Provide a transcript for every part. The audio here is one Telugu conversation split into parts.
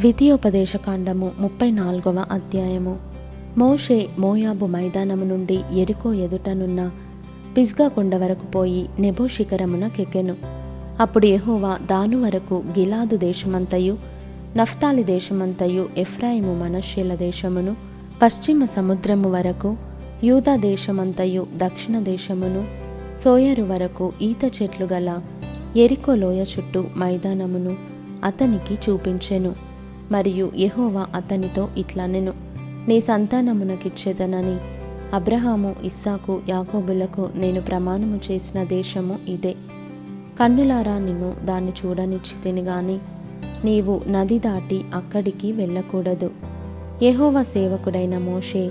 ద్వితీయోపదేశకాండము ముప్పై నాలుగవ అధ్యాయము. మోషే మోయాబు మైదానము నుండి ఎరుకో ఎదుటనున్న పిస్గా కొండ వరకు పోయి నెబో శిఖరమున కెకెను అప్పుడు ఎహోవా దాను వరకు గిలాదు దేశమంతయు నఫ్తాలి దేశమంతయు ఎఫ్రాయిము మనశ్శీల దేశమును పశ్చిమ సముద్రము వరకు యూదా దేశమంతయు దక్షిణ దేశమును సోయరు వరకు ఈత చెట్లు గల ఎరికో లోయ చుట్టూ మైదానమును అతనికి చూపించెను. మరియు యహోవా అతనితో ఇట్లనెను నీ సంతానమునకిచ్చేదనని అబ్రహాము ఇస్సాకు యాకోబులకు నేను ప్రమాణము చేసిన దేశము ఇదే. కన్నులారా నిన్ను దాన్ని చూడనిచ్చి గాని నీవు నది దాటి అక్కడికి వెళ్ళకూడదు. యెహోవా సేవకుడైన మోషే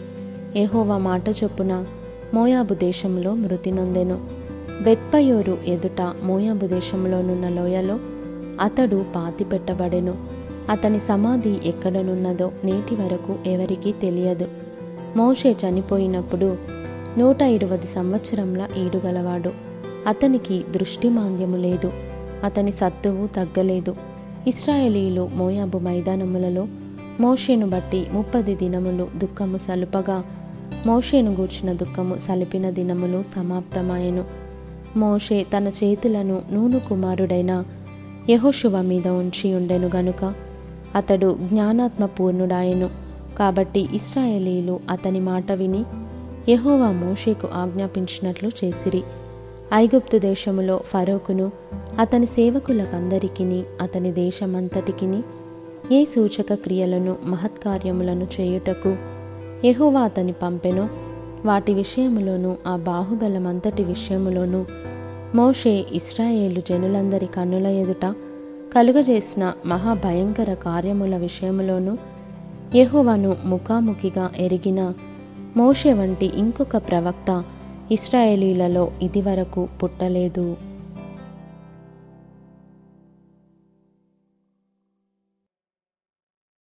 ఎహోవ మాట చొప్పున మోయాబు దేశంలో మృతి నొందెను. బెత్పయోరు ఎదుట మోయాబు దేశంలోనున్న లోయలో అతడు పాతిపెట్టబడెను. అతని సమాధి ఎక్కడనున్నదో నేటి వరకు ఎవరికీ తెలియదు. మోషే చనిపోయినప్పుడు నూట ఇరవై సంవత్సరంల ఈడుగలవాడు. అతనికి దృష్టిమాంద్యము లేదు. అతని సత్తువు తగ్గలేదు. ఇస్రాయేలీలు మోయాబు మైదానములలో మోషేను బట్టి ముప్పది దినములు దుఃఖము సలుపగా మోషేను గూర్చిన దుఃఖము సలిపిన దినములు సమాప్తమాయెను. మోషే తన చేతులను నూను కుమారుడైన యహోశువ మీద ఉంచి ఉండెను గనుక అతడు జ్ఞానాత్మ పూర్ణుడాయెను కాబట్టి ఇస్రాయేలీలు అతని మాట విని యహోవా మోషేకు ఆజ్ఞాపించినట్లు చేసిరి. ఐగుప్తు దేశములో ఫరోకును అతని సేవకులకందరికిని అతని దేశమంతటికిని ఏ సూచక క్రియలను మహత్కార్యములను చేయుటకు యహోవా అతని పంపెనో. వాటి విషయములోను ఆ బాహుబలమంతటి విషయములోను మోషే ఇస్రాయేలు జనులందరి కన్నుల ఎదుట కలుగజేసిన మహాభయంకర కార్యముల విషయంలోనూ యెహోవాను ముఖాముఖిగా ఎరిగిన మోషే వంటి ఇంకొక ప్రవక్త ఇస్రాయేలీలలో ఇదివరకు పుట్టలేదు.